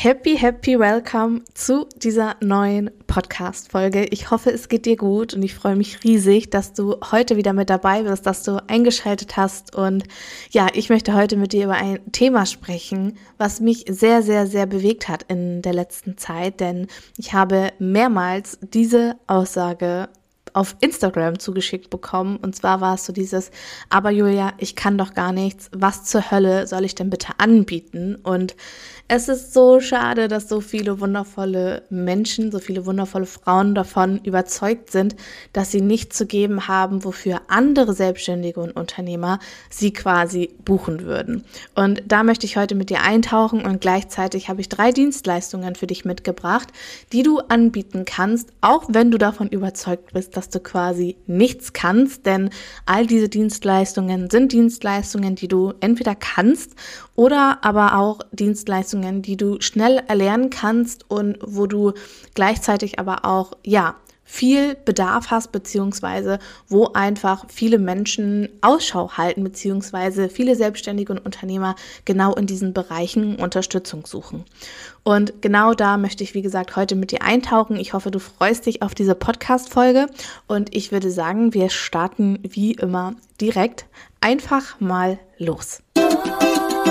Happy, happy welcome zu dieser neuen Podcast-Folge. Ich hoffe, es geht dir gut und ich freue mich riesig, dass du heute wieder mit dabei bist, dass du eingeschaltet hast. Und ja, ich möchte heute mit dir über ein Thema sprechen, was mich sehr, sehr, sehr bewegt hat in der letzten Zeit, denn ich habe mehrmals diese Aussage auf Instagram zugeschickt bekommen. Und zwar war es so dieses, aber Julia, ich kann doch gar nichts. Was zur Hölle soll ich denn bitte anbieten? Und es ist so schade, dass so viele wundervolle Menschen, so viele wundervolle Frauen davon überzeugt sind, dass sie nichts zu geben haben, wofür andere Selbstständige und Unternehmer sie quasi buchen würden. Und da möchte ich heute mit dir eintauchen und gleichzeitig habe ich drei Dienstleistungen für dich mitgebracht, die du anbieten kannst, auch wenn du davon überzeugt bist, dass du quasi nichts kannst, denn all diese Dienstleistungen sind Dienstleistungen, die du entweder kannst oder aber auch Dienstleistungen, die du schnell erlernen kannst und wo du gleichzeitig aber auch, ja, viel Bedarf hast, beziehungsweise wo einfach viele Menschen Ausschau halten, beziehungsweise viele Selbstständige und Unternehmer genau in diesen Bereichen Unterstützung suchen. Und genau da möchte ich, wie gesagt, heute mit dir eintauchen. Ich hoffe, du freust dich auf diese Podcast-Folge und ich würde sagen, wir starten wie immer direkt einfach mal los. Zeit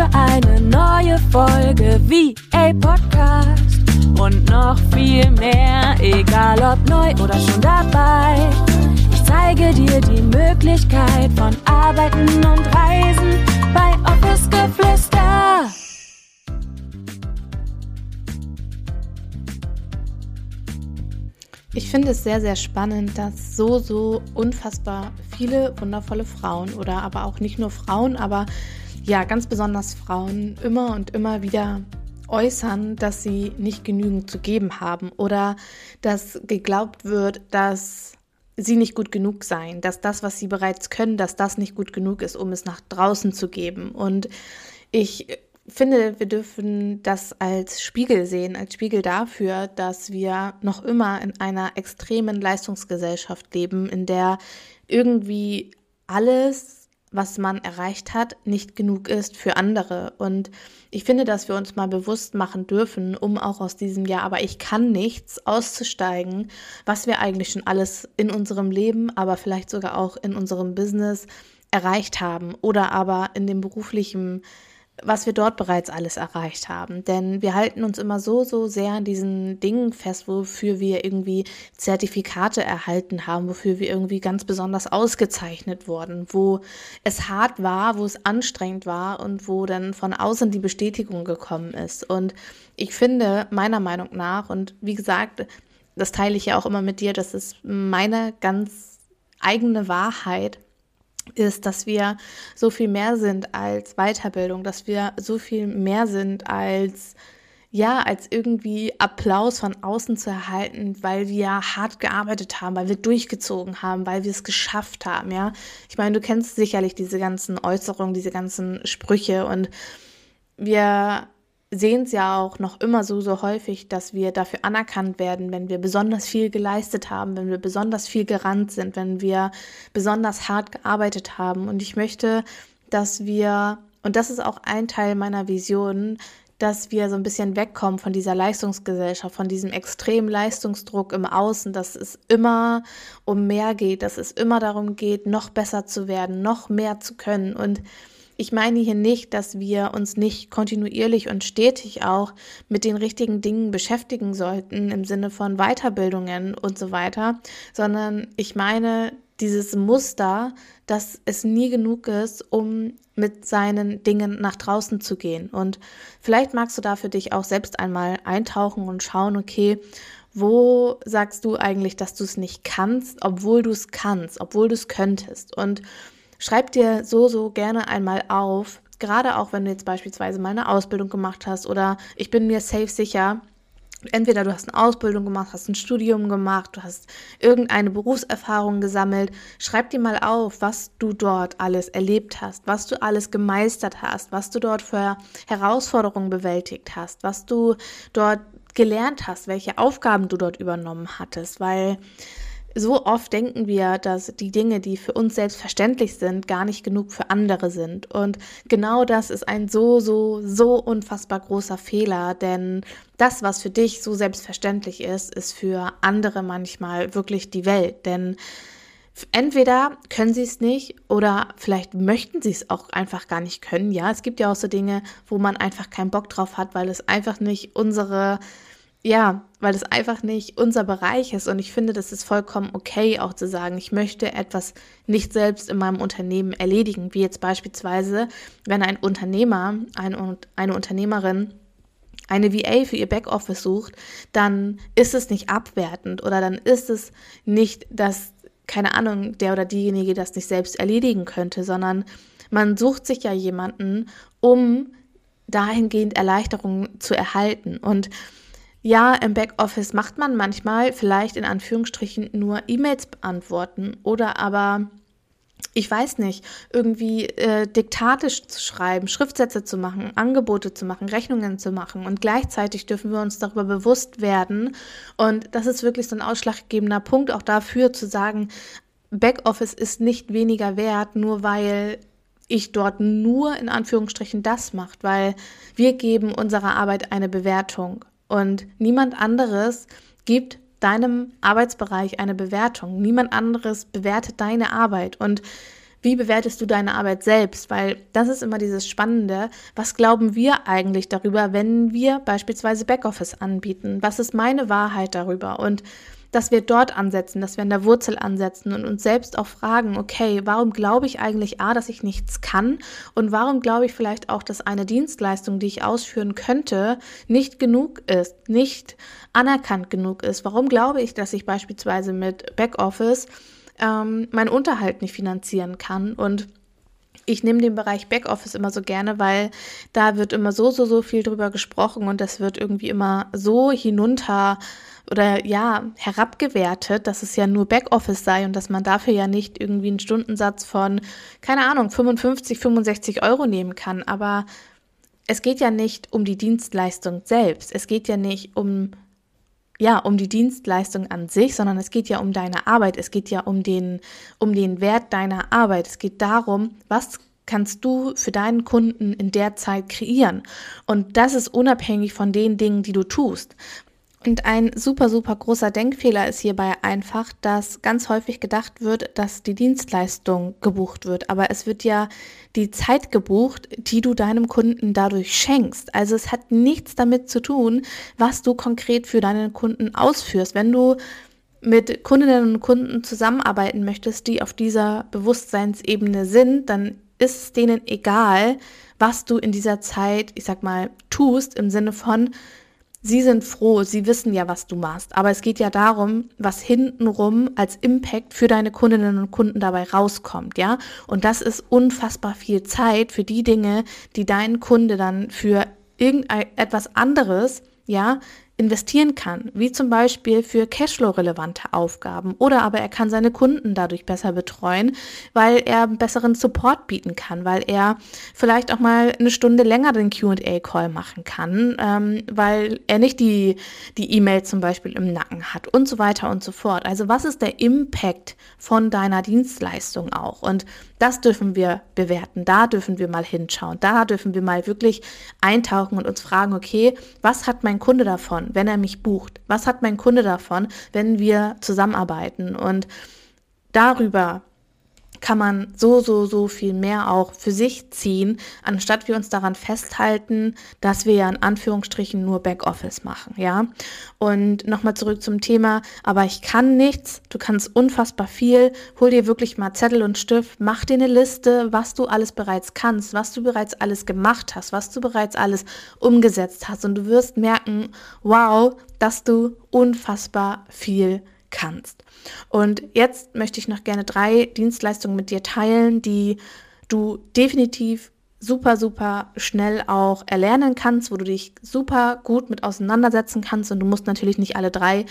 für eine neue Folge VA Podcast und noch viel mehr, egal ob neu oder schon dabei. Ich zeige dir die Möglichkeit von Arbeiten und Reisen bei Office Geflüster. Ich finde es sehr, sehr spannend, dass so, so unfassbar viele wundervolle Frauen oder aber auch nicht nur Frauen, aber ja, ganz besonders Frauen immer und immer wieder äußern, dass sie nicht genügend zu geben haben oder dass geglaubt wird, dass sie nicht gut genug seien, dass das, was sie bereits können, dass das nicht gut genug ist, um es nach draußen zu geben. Und ich finde, wir dürfen das als Spiegel sehen, als Spiegel dafür, dass wir noch immer in einer extremen Leistungsgesellschaft leben, in der irgendwie alles was man erreicht hat, nicht genug ist für andere. Und ich finde, dass wir uns mal bewusst machen dürfen, um auch aus diesem Jahr, aber ich kann nichts auszusteigen, was wir eigentlich schon alles in unserem Leben, aber vielleicht sogar auch in unserem Business erreicht haben oder aber in dem beruflichen was wir dort bereits alles erreicht haben. Denn wir halten uns immer so, so sehr an diesen Dingen fest, wofür wir irgendwie Zertifikate erhalten haben, wofür wir irgendwie ganz besonders ausgezeichnet wurden, wo es hart war, wo es anstrengend war und wo dann von außen die Bestätigung gekommen ist. Und ich finde, meiner Meinung nach, und wie gesagt, das teile ich ja auch immer mit dir, das ist meine ganz eigene Wahrheit, ist, dass wir so viel mehr sind als Weiterbildung, dass wir so viel mehr sind als ja, als irgendwie Applaus von außen zu erhalten, weil wir hart gearbeitet haben, weil wir durchgezogen haben, weil wir es geschafft haben, ja. Ich meine, du kennst sicherlich diese ganzen Äußerungen, diese ganzen Sprüche und wir sehen es ja auch noch immer so, so häufig, dass wir dafür anerkannt werden, wenn wir besonders viel geleistet haben, wenn wir besonders viel gerannt sind, wenn wir besonders hart gearbeitet haben. Und ich möchte, dass wir, und das ist auch ein Teil meiner Vision, dass wir so ein bisschen wegkommen von dieser Leistungsgesellschaft, von diesem extremen Leistungsdruck im Außen, dass es immer um mehr geht, dass es immer darum geht, noch besser zu werden, noch mehr zu können. Und ich meine hier nicht, dass wir uns nicht kontinuierlich und stetig auch mit den richtigen Dingen beschäftigen sollten im Sinne von Weiterbildungen und so weiter, sondern ich meine dieses Muster, dass es nie genug ist, um mit seinen Dingen nach draußen zu gehen. Und vielleicht magst du da für dich auch selbst einmal eintauchen und schauen, okay, wo sagst du eigentlich, dass du es nicht kannst, obwohl du es kannst, obwohl du es könntest? Und Schreib dir so, so gerne einmal auf, gerade auch wenn du jetzt beispielsweise mal eine Ausbildung gemacht hast oder ich bin mir safe sicher, entweder du hast eine Ausbildung gemacht, hast ein Studium gemacht, du hast irgendeine Berufserfahrung gesammelt, schreib dir mal auf, was du dort alles erlebt hast, was du alles gemeistert hast, was du dort für Herausforderungen bewältigt hast, was du dort gelernt hast, welche Aufgaben du dort übernommen hattest, weil so oft denken wir, dass die Dinge, die für uns selbstverständlich sind, gar nicht genug für andere sind. Und genau das ist ein so, so, so unfassbar großer Fehler, denn das, was für dich so selbstverständlich ist, ist für andere manchmal wirklich die Welt. Denn entweder können sie es nicht oder vielleicht möchten sie es auch einfach gar nicht können. Ja, es gibt ja auch so Dinge, wo man einfach keinen Bock drauf hat, weil es einfach nicht unsere ja, weil es einfach nicht unser Bereich ist. Und ich finde, das ist vollkommen okay, auch zu sagen, ich möchte etwas nicht selbst in meinem Unternehmen erledigen, wie jetzt beispielsweise, wenn ein Unternehmer, ein, eine Unternehmerin eine VA für ihr Backoffice sucht, dann ist es nicht abwertend oder dann ist es nicht, dass, keine Ahnung, der oder diejenige das nicht selbst erledigen könnte, sondern man sucht sich ja jemanden, um dahingehend Erleichterungen zu erhalten. Und ja, im Backoffice macht man manchmal vielleicht in Anführungsstrichen nur E-Mails beantworten oder aber ich weiß nicht, irgendwie äh, diktatisch zu schreiben, Schriftsätze zu machen, Angebote zu machen, Rechnungen zu machen. Und gleichzeitig dürfen wir uns darüber bewusst werden. Und das ist wirklich so ein ausschlaggebender Punkt auch dafür zu sagen, Backoffice ist nicht weniger wert, nur weil ich dort nur in Anführungsstrichen das macht, weil wir geben unserer Arbeit eine Bewertung. Und niemand anderes gibt deinem Arbeitsbereich eine Bewertung. Niemand anderes bewertet deine Arbeit. Und wie bewertest du deine Arbeit selbst? Weil das ist immer dieses Spannende. Was glauben wir eigentlich darüber, wenn wir beispielsweise Backoffice anbieten? Was ist meine Wahrheit darüber? Und dass wir dort ansetzen, dass wir an der Wurzel ansetzen und uns selbst auch fragen, okay, warum glaube ich eigentlich A, dass ich nichts kann und warum glaube ich vielleicht auch, dass eine Dienstleistung, die ich ausführen könnte, nicht genug ist, nicht anerkannt genug ist? Warum glaube ich, dass ich beispielsweise mit Backoffice ähm, meinen Unterhalt nicht finanzieren kann und ich nehme den Bereich Backoffice immer so gerne, weil da wird immer so, so, so viel drüber gesprochen und das wird irgendwie immer so hinunter oder ja, herabgewertet, dass es ja nur Backoffice sei und dass man dafür ja nicht irgendwie einen Stundensatz von, keine Ahnung, 55, 65 Euro nehmen kann. Aber es geht ja nicht um die Dienstleistung selbst. Es geht ja nicht um ja, um die Dienstleistung an sich, sondern es geht ja um deine Arbeit, es geht ja um den, um den Wert deiner Arbeit. Es geht darum, was kannst du für deinen Kunden in der Zeit kreieren. Und das ist unabhängig von den Dingen, die du tust. Und ein super, super großer Denkfehler ist hierbei einfach, dass ganz häufig gedacht wird, dass die Dienstleistung gebucht wird. Aber es wird ja die Zeit gebucht, die du deinem Kunden dadurch schenkst. Also es hat nichts damit zu tun, was du konkret für deinen Kunden ausführst. Wenn du mit Kundinnen und Kunden zusammenarbeiten möchtest, die auf dieser Bewusstseinsebene sind, dann ist es denen egal, was du in dieser Zeit, ich sag mal, tust, im Sinne von, Sie sind froh, sie wissen ja, was du machst. Aber es geht ja darum, was hintenrum als Impact für deine Kundinnen und Kunden dabei rauskommt, ja? Und das ist unfassbar viel Zeit für die Dinge, die dein Kunde dann für irgendetwas anderes, ja, investieren kann, wie zum Beispiel für Cashflow-relevante Aufgaben oder aber er kann seine Kunden dadurch besser betreuen, weil er besseren Support bieten kann, weil er vielleicht auch mal eine Stunde länger den QA-Call machen kann, ähm, weil er nicht die die E-Mail zum Beispiel im Nacken hat und so weiter und so fort. Also was ist der Impact von deiner Dienstleistung auch? Und das dürfen wir bewerten, da dürfen wir mal hinschauen, da dürfen wir mal wirklich eintauchen und uns fragen, okay, was hat mein Kunde davon? wenn er mich bucht? Was hat mein Kunde davon, wenn wir zusammenarbeiten? Und darüber kann man so, so, so viel mehr auch für sich ziehen, anstatt wir uns daran festhalten, dass wir ja in Anführungsstrichen nur Backoffice machen, ja. Und nochmal zurück zum Thema, aber ich kann nichts, du kannst unfassbar viel, hol dir wirklich mal Zettel und Stift, mach dir eine Liste, was du alles bereits kannst, was du bereits alles gemacht hast, was du bereits alles umgesetzt hast und du wirst merken, wow, dass du unfassbar viel kannst. Und jetzt möchte ich noch gerne drei Dienstleistungen mit dir teilen, die du definitiv super, super schnell auch erlernen kannst, wo du dich super gut mit auseinandersetzen kannst. Und du musst natürlich nicht alle drei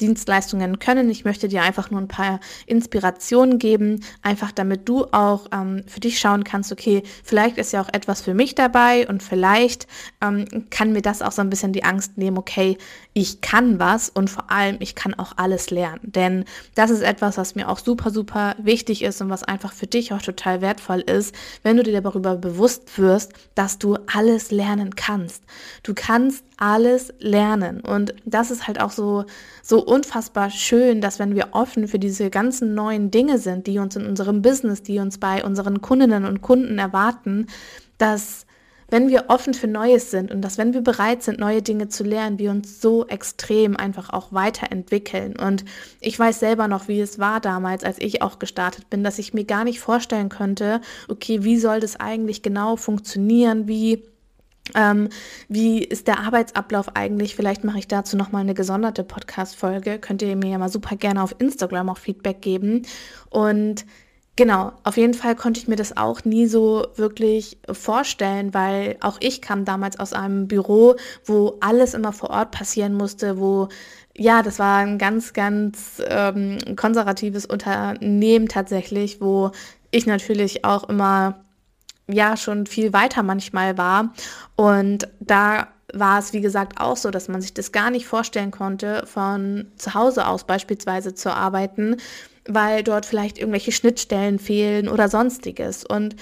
Dienstleistungen können. Ich möchte dir einfach nur ein paar Inspirationen geben, einfach damit du auch ähm, für dich schauen kannst, okay, vielleicht ist ja auch etwas für mich dabei und vielleicht ähm, kann mir das auch so ein bisschen die Angst nehmen, okay, ich kann was und vor allem, ich kann auch alles lernen. Denn das ist etwas, was mir auch super, super wichtig ist und was einfach für dich auch total wertvoll ist, wenn du dir darüber bewusst wirst, dass du alles lernen kannst. Du kannst alles lernen. Und das ist halt auch so, so unfassbar schön, dass wenn wir offen für diese ganzen neuen Dinge sind, die uns in unserem Business, die uns bei unseren Kundinnen und Kunden erwarten, dass wenn wir offen für Neues sind und dass wenn wir bereit sind, neue Dinge zu lernen, wir uns so extrem einfach auch weiterentwickeln. Und ich weiß selber noch, wie es war damals, als ich auch gestartet bin, dass ich mir gar nicht vorstellen könnte, okay, wie soll das eigentlich genau funktionieren, wie ähm, wie ist der Arbeitsablauf eigentlich? Vielleicht mache ich dazu nochmal eine gesonderte Podcast-Folge. Könnt ihr mir ja mal super gerne auf Instagram auch Feedback geben. Und genau, auf jeden Fall konnte ich mir das auch nie so wirklich vorstellen, weil auch ich kam damals aus einem Büro, wo alles immer vor Ort passieren musste, wo ja, das war ein ganz, ganz ähm, konservatives Unternehmen tatsächlich, wo ich natürlich auch immer ja schon viel weiter manchmal war. Und da war es, wie gesagt, auch so, dass man sich das gar nicht vorstellen konnte, von zu Hause aus beispielsweise zu arbeiten, weil dort vielleicht irgendwelche Schnittstellen fehlen oder sonstiges. Und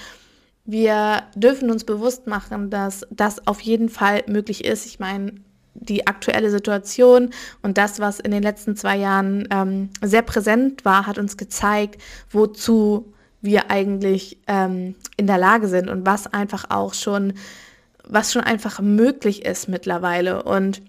wir dürfen uns bewusst machen, dass das auf jeden Fall möglich ist. Ich meine, die aktuelle Situation und das, was in den letzten zwei Jahren ähm, sehr präsent war, hat uns gezeigt, wozu wir eigentlich ähm, in der Lage sind und was einfach auch schon, was schon einfach möglich ist mittlerweile. Und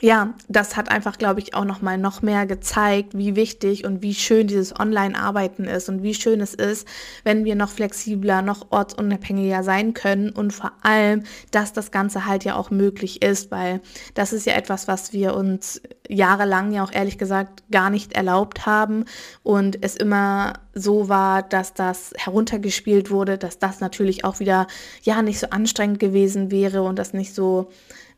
ja, das hat einfach, glaube ich, auch noch mal noch mehr gezeigt, wie wichtig und wie schön dieses Online-Arbeiten ist und wie schön es ist, wenn wir noch flexibler, noch ortsunabhängiger sein können und vor allem, dass das Ganze halt ja auch möglich ist, weil das ist ja etwas, was wir uns jahrelang ja auch ehrlich gesagt gar nicht erlaubt haben und es immer so war, dass das heruntergespielt wurde, dass das natürlich auch wieder ja nicht so anstrengend gewesen wäre und das nicht so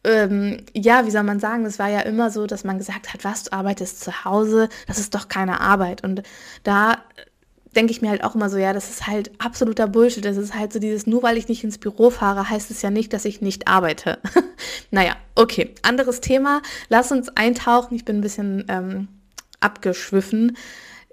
ähm, ja, wie soll man sagen, es war ja immer so, dass man gesagt hat, was, du arbeitest zu Hause, das ist doch keine Arbeit. Und da denke ich mir halt auch immer so, ja, das ist halt absoluter Bullshit. Das ist halt so dieses, nur weil ich nicht ins Büro fahre, heißt es ja nicht, dass ich nicht arbeite. naja, okay, anderes Thema. Lass uns eintauchen. Ich bin ein bisschen ähm, abgeschwiffen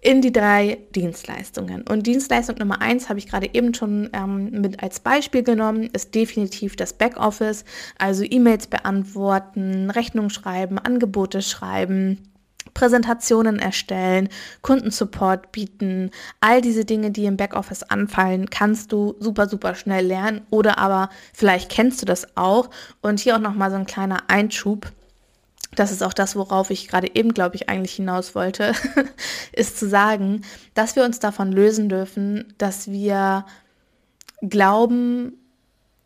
in die drei Dienstleistungen. Und Dienstleistung Nummer eins habe ich gerade eben schon ähm, mit als Beispiel genommen, ist definitiv das Backoffice, also E-Mails beantworten, Rechnung schreiben, Angebote schreiben. Präsentationen erstellen, Kundensupport bieten, all diese Dinge, die im Backoffice anfallen, kannst du super, super schnell lernen oder aber vielleicht kennst du das auch. Und hier auch nochmal so ein kleiner Einschub das ist auch das, worauf ich gerade eben, glaube ich, eigentlich hinaus wollte, ist zu sagen, dass wir uns davon lösen dürfen, dass wir glauben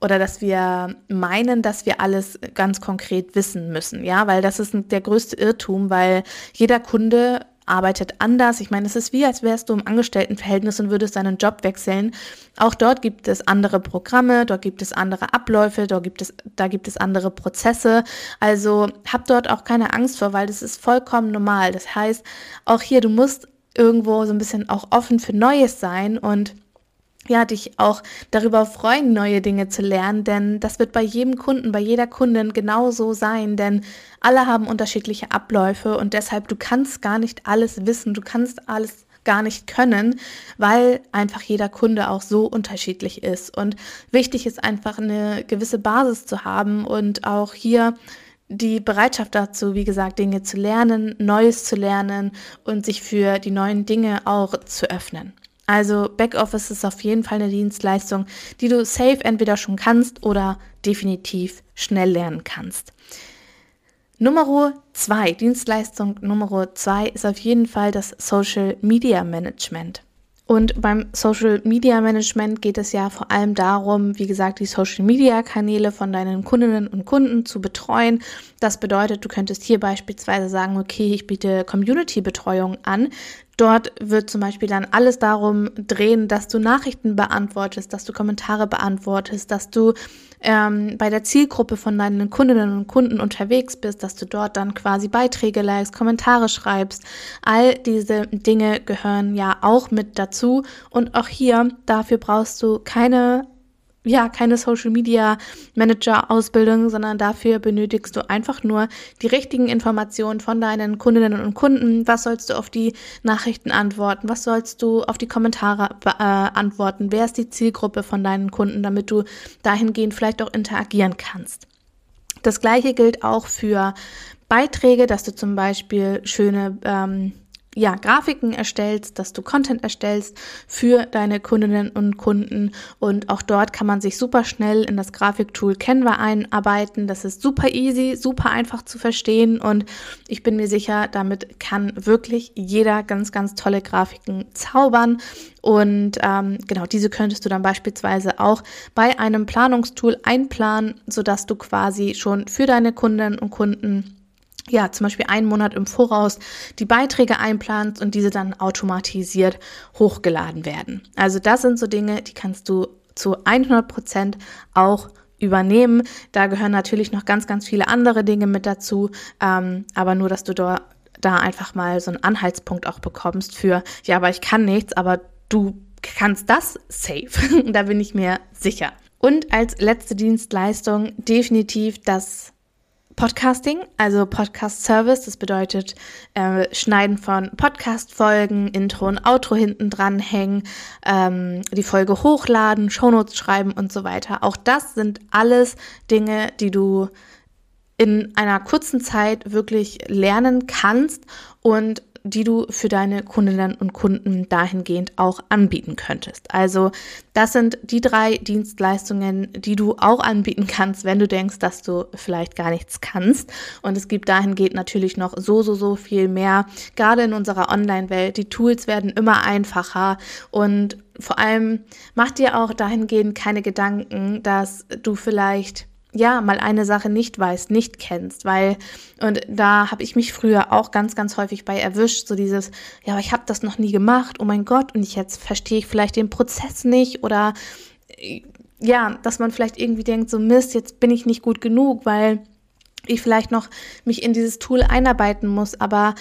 oder dass wir meinen, dass wir alles ganz konkret wissen müssen, ja, weil das ist der größte Irrtum, weil jeder Kunde arbeitet anders. Ich meine, es ist wie, als wärst du im Angestelltenverhältnis und würdest deinen Job wechseln. Auch dort gibt es andere Programme, dort gibt es andere Abläufe, dort gibt es, da gibt es andere Prozesse. Also hab dort auch keine Angst vor, weil das ist vollkommen normal. Das heißt, auch hier, du musst irgendwo so ein bisschen auch offen für Neues sein und ja, dich auch darüber freuen, neue Dinge zu lernen, denn das wird bei jedem Kunden, bei jeder Kundin genauso sein, denn alle haben unterschiedliche Abläufe und deshalb du kannst gar nicht alles wissen, du kannst alles gar nicht können, weil einfach jeder Kunde auch so unterschiedlich ist und wichtig ist einfach eine gewisse Basis zu haben und auch hier die Bereitschaft dazu, wie gesagt, Dinge zu lernen, Neues zu lernen und sich für die neuen Dinge auch zu öffnen. Also Backoffice ist auf jeden Fall eine Dienstleistung, die du safe entweder schon kannst oder definitiv schnell lernen kannst. Nummer zwei, Dienstleistung Nummer zwei ist auf jeden Fall das Social Media Management. Und beim Social Media Management geht es ja vor allem darum, wie gesagt, die Social Media Kanäle von deinen Kundinnen und Kunden zu betreuen. Das bedeutet, du könntest hier beispielsweise sagen, okay, ich biete Community Betreuung an. Dort wird zum Beispiel dann alles darum drehen, dass du Nachrichten beantwortest, dass du Kommentare beantwortest, dass du ähm, bei der Zielgruppe von deinen Kundinnen und Kunden unterwegs bist, dass du dort dann quasi Beiträge likest, Kommentare schreibst. All diese Dinge gehören ja auch mit dazu. Und auch hier, dafür brauchst du keine ja, keine Social Media Manager Ausbildung, sondern dafür benötigst du einfach nur die richtigen Informationen von deinen Kundinnen und Kunden. Was sollst du auf die Nachrichten antworten? Was sollst du auf die Kommentare äh, antworten? Wer ist die Zielgruppe von deinen Kunden, damit du dahingehend vielleicht auch interagieren kannst? Das gleiche gilt auch für Beiträge, dass du zum Beispiel schöne ähm, ja, Grafiken erstellst, dass du Content erstellst für deine Kundinnen und Kunden. Und auch dort kann man sich super schnell in das Grafiktool Canva einarbeiten. Das ist super easy, super einfach zu verstehen. Und ich bin mir sicher, damit kann wirklich jeder ganz, ganz tolle Grafiken zaubern. Und ähm, genau, diese könntest du dann beispielsweise auch bei einem Planungstool einplanen, sodass du quasi schon für deine Kundinnen und Kunden ja, zum Beispiel einen Monat im Voraus die Beiträge einplanst und diese dann automatisiert hochgeladen werden. Also das sind so Dinge, die kannst du zu 100 Prozent auch übernehmen. Da gehören natürlich noch ganz, ganz viele andere Dinge mit dazu, ähm, aber nur, dass du da, da einfach mal so einen Anhaltspunkt auch bekommst für, ja, aber ich kann nichts, aber du kannst das safe. da bin ich mir sicher. Und als letzte Dienstleistung definitiv das Podcasting, also Podcast Service, das bedeutet äh, Schneiden von Podcast-Folgen, Intro und Outro hinten dranhängen, ähm, die Folge hochladen, Shownotes schreiben und so weiter. Auch das sind alles Dinge, die du in einer kurzen Zeit wirklich lernen kannst und die du für deine Kundinnen und Kunden dahingehend auch anbieten könntest. Also das sind die drei Dienstleistungen, die du auch anbieten kannst, wenn du denkst, dass du vielleicht gar nichts kannst. Und es gibt dahingehend natürlich noch so, so, so viel mehr, gerade in unserer Online-Welt. Die Tools werden immer einfacher und vor allem mach dir auch dahingehend keine Gedanken, dass du vielleicht ja, mal eine Sache nicht weißt, nicht kennst, weil, und da habe ich mich früher auch ganz, ganz häufig bei erwischt, so dieses, ja, aber ich habe das noch nie gemacht, oh mein Gott, und ich jetzt verstehe ich vielleicht den Prozess nicht oder ja, dass man vielleicht irgendwie denkt, so Mist, jetzt bin ich nicht gut genug, weil ich vielleicht noch mich in dieses Tool einarbeiten muss, aber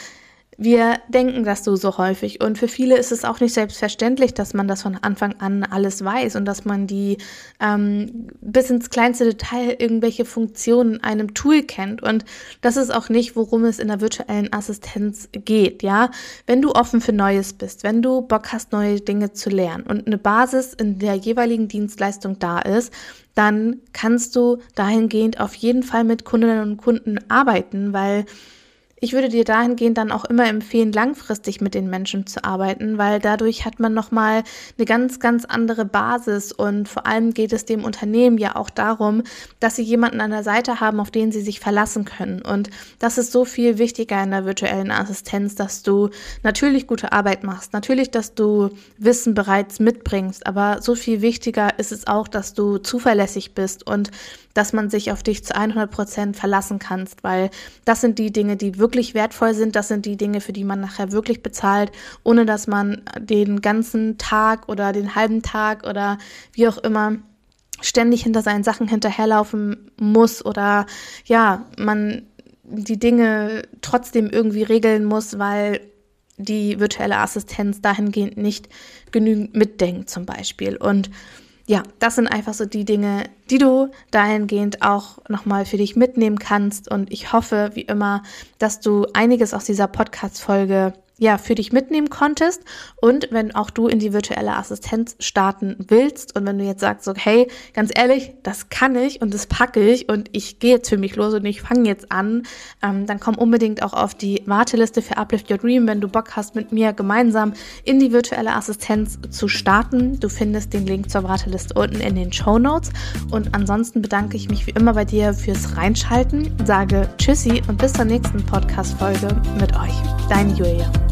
wir denken das so, so häufig und für viele ist es auch nicht selbstverständlich, dass man das von Anfang an alles weiß und dass man die ähm, bis ins kleinste Detail irgendwelche Funktionen einem Tool kennt und das ist auch nicht, worum es in der virtuellen Assistenz geht, ja. Wenn du offen für Neues bist, wenn du Bock hast, neue Dinge zu lernen und eine Basis in der jeweiligen Dienstleistung da ist, dann kannst du dahingehend auf jeden Fall mit Kundinnen und Kunden arbeiten, weil ich würde dir dahingehend dann auch immer empfehlen, langfristig mit den Menschen zu arbeiten, weil dadurch hat man nochmal eine ganz, ganz andere Basis und vor allem geht es dem Unternehmen ja auch darum, dass sie jemanden an der Seite haben, auf den sie sich verlassen können. Und das ist so viel wichtiger in der virtuellen Assistenz, dass du natürlich gute Arbeit machst, natürlich, dass du Wissen bereits mitbringst, aber so viel wichtiger ist es auch, dass du zuverlässig bist und dass man sich auf dich zu 100 Prozent verlassen kannst, weil das sind die Dinge, die wirklich wertvoll sind. Das sind die Dinge, für die man nachher wirklich bezahlt, ohne dass man den ganzen Tag oder den halben Tag oder wie auch immer ständig hinter seinen Sachen hinterherlaufen muss oder ja, man die Dinge trotzdem irgendwie regeln muss, weil die virtuelle Assistenz dahingehend nicht genügend mitdenkt zum Beispiel. Und ja, das sind einfach so die Dinge, die du dahingehend auch nochmal für dich mitnehmen kannst. Und ich hoffe, wie immer, dass du einiges aus dieser Podcast-Folge ja, für dich mitnehmen konntest. Und wenn auch du in die virtuelle Assistenz starten willst und wenn du jetzt sagst, so, hey, ganz ehrlich, das kann ich und das packe ich und ich gehe jetzt für mich los und ich fange jetzt an, ähm, dann komm unbedingt auch auf die Warteliste für Uplift Your Dream, wenn du Bock hast, mit mir gemeinsam in die virtuelle Assistenz zu starten. Du findest den Link zur Warteliste unten in den Show Notes. Und ansonsten bedanke ich mich wie immer bei dir fürs Reinschalten, sage Tschüssi und bis zur nächsten Podcast-Folge mit euch. Deine Julia.